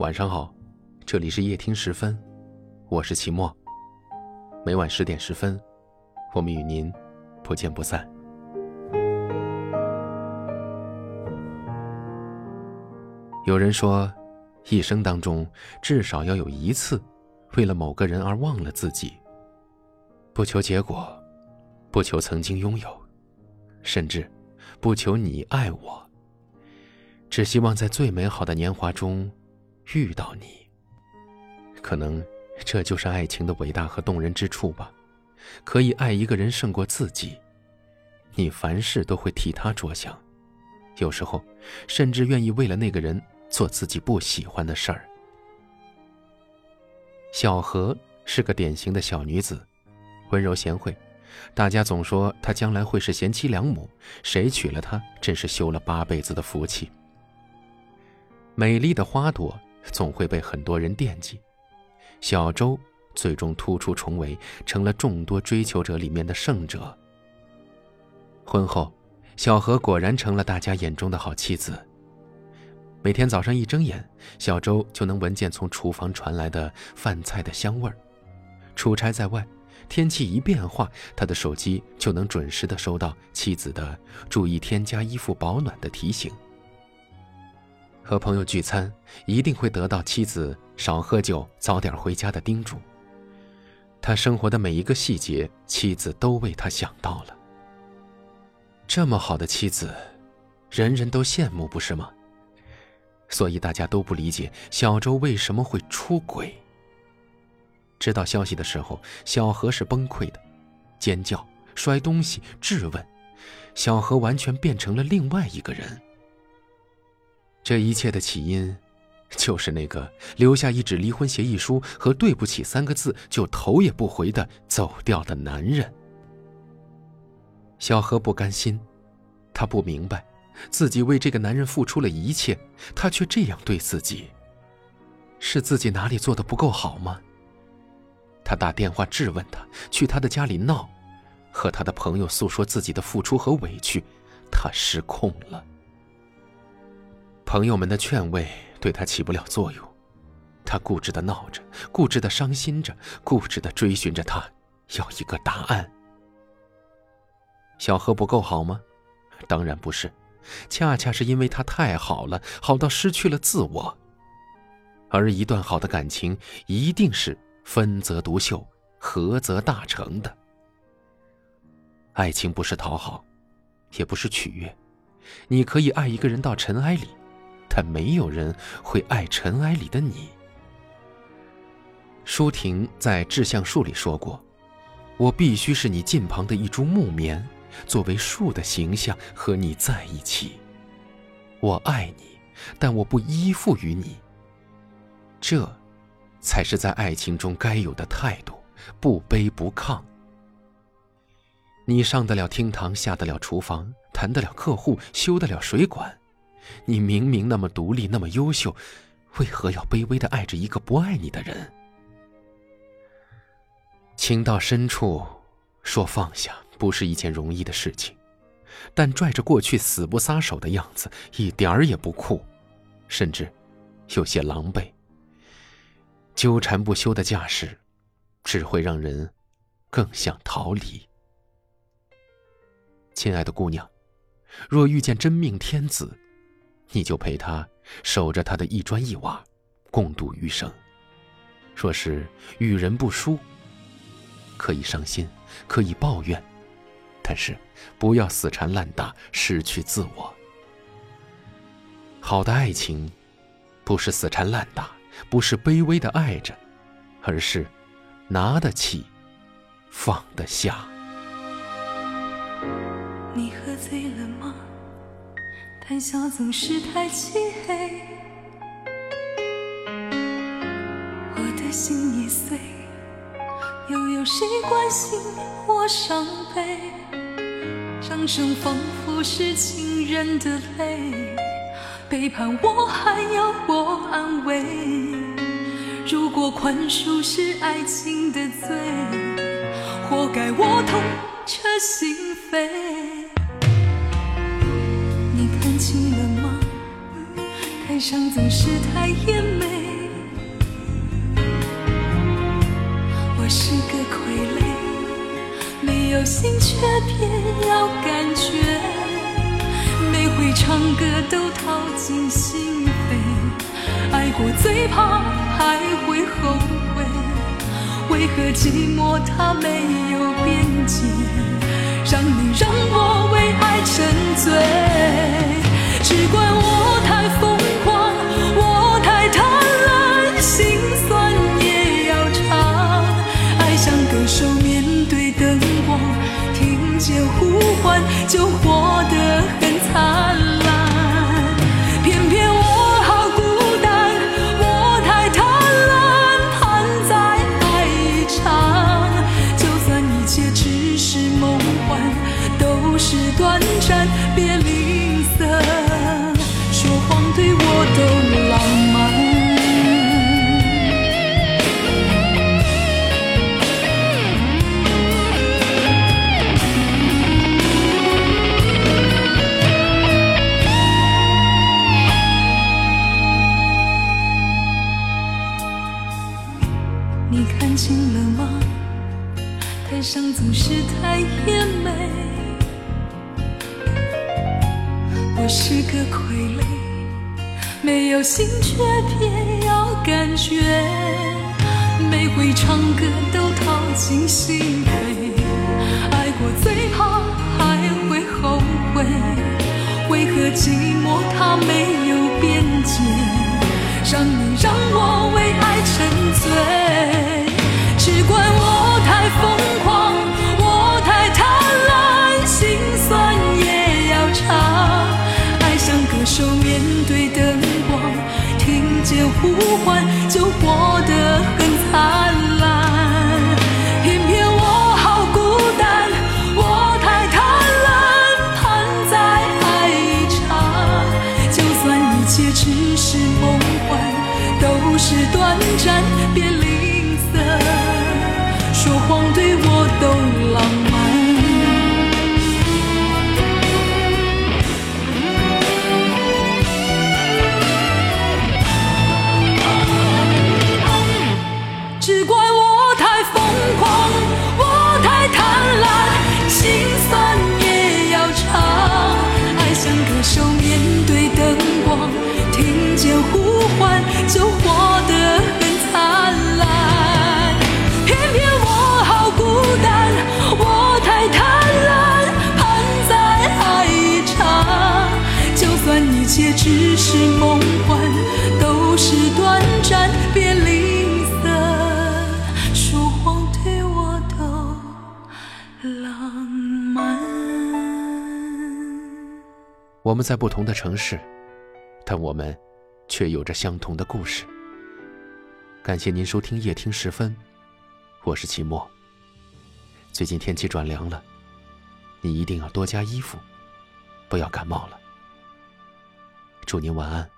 晚上好，这里是夜听十分，我是齐墨。每晚十点十分，我们与您不见不散。有人说，一生当中至少要有一次，为了某个人而忘了自己，不求结果，不求曾经拥有，甚至不求你爱我。只希望在最美好的年华中遇到你。可能这就是爱情的伟大和动人之处吧。可以爱一个人胜过自己，你凡事都会替他着想，有时候甚至愿意为了那个人做自己不喜欢的事儿。小何是个典型的小女子，温柔贤惠，大家总说她将来会是贤妻良母，谁娶了她真是修了八辈子的福气。美丽的花朵总会被很多人惦记，小周最终突出重围，成了众多追求者里面的胜者。婚后，小何果然成了大家眼中的好妻子。每天早上一睁眼，小周就能闻见从厨房传来的饭菜的香味儿。出差在外，天气一变化，他的手机就能准时的收到妻子的“注意添加衣服保暖”的提醒。和朋友聚餐，一定会得到妻子少喝酒、早点回家的叮嘱。他生活的每一个细节，妻子都为他想到了。这么好的妻子，人人都羡慕，不是吗？所以大家都不理解小周为什么会出轨。知道消息的时候，小何是崩溃的，尖叫、摔东西、质问，小何完全变成了另外一个人。这一切的起因，就是那个留下一纸离婚协议书和“对不起”三个字就头也不回的走掉的男人。小何不甘心，他不明白，自己为这个男人付出了一切，他却这样对自己，是自己哪里做的不够好吗？他打电话质问他，去他的家里闹，和他的朋友诉说自己的付出和委屈，他失控了。朋友们的劝慰对他起不了作用，他固执的闹着，固执的伤心着，固执的追寻着他，要一个答案。小何不够好吗？当然不是，恰恰是因为他太好了，好到失去了自我。而一段好的感情，一定是分则独秀，合则大成的。爱情不是讨好，也不是取悦，你可以爱一个人到尘埃里。但没有人会爱尘埃里的你。舒婷在《志向树》里说过：“我必须是你近旁的一株木棉，作为树的形象和你在一起。我爱你，但我不依附于你。这，才是在爱情中该有的态度，不卑不亢。你上得了厅堂，下得了厨房，谈得了客户，修得了水管。”你明明那么独立，那么优秀，为何要卑微的爱着一个不爱你的人？情到深处，说放下不是一件容易的事情，但拽着过去死不撒手的样子，一点儿也不酷，甚至有些狼狈。纠缠不休的架势，只会让人更想逃离。亲爱的姑娘，若遇见真命天子。你就陪他守着他的一砖一瓦，共度余生。若是遇人不淑，可以伤心，可以抱怨，但是不要死缠烂打，失去自我。好的爱情，不是死缠烂打，不是卑微的爱着，而是拿得起，放得下。谈笑总是太漆黑，我的心已碎，又有谁关心我伤悲？掌声仿佛是情人的泪，背叛我还要我安慰。如果宽恕是爱情的罪，活该我痛彻心扉。悲伤总是太甜美，我是个傀儡，没有心却偏要感觉，每回唱歌都掏尽心扉，爱过最怕还会后悔，为何寂寞它没有边界，让你让我为爱沉醉，只怪我。就活。是个傀儡，没有心却偏要感觉，每回唱歌都掏尽心扉，爱过最怕还会后悔，为何寂寞它没有边界？让你呼唤就活间呼唤就活得很灿烂。偏偏我好孤单，我太贪婪，盼再爱一场。就算一切只是梦幻，都是短暂，别吝啬，说谎对我都浪漫。我们在不同的城市，但我们却有着相同的故事。感谢您收听夜听时分，我是齐墨。最近天气转凉了，你一定要多加衣服，不要感冒了。祝您晚安。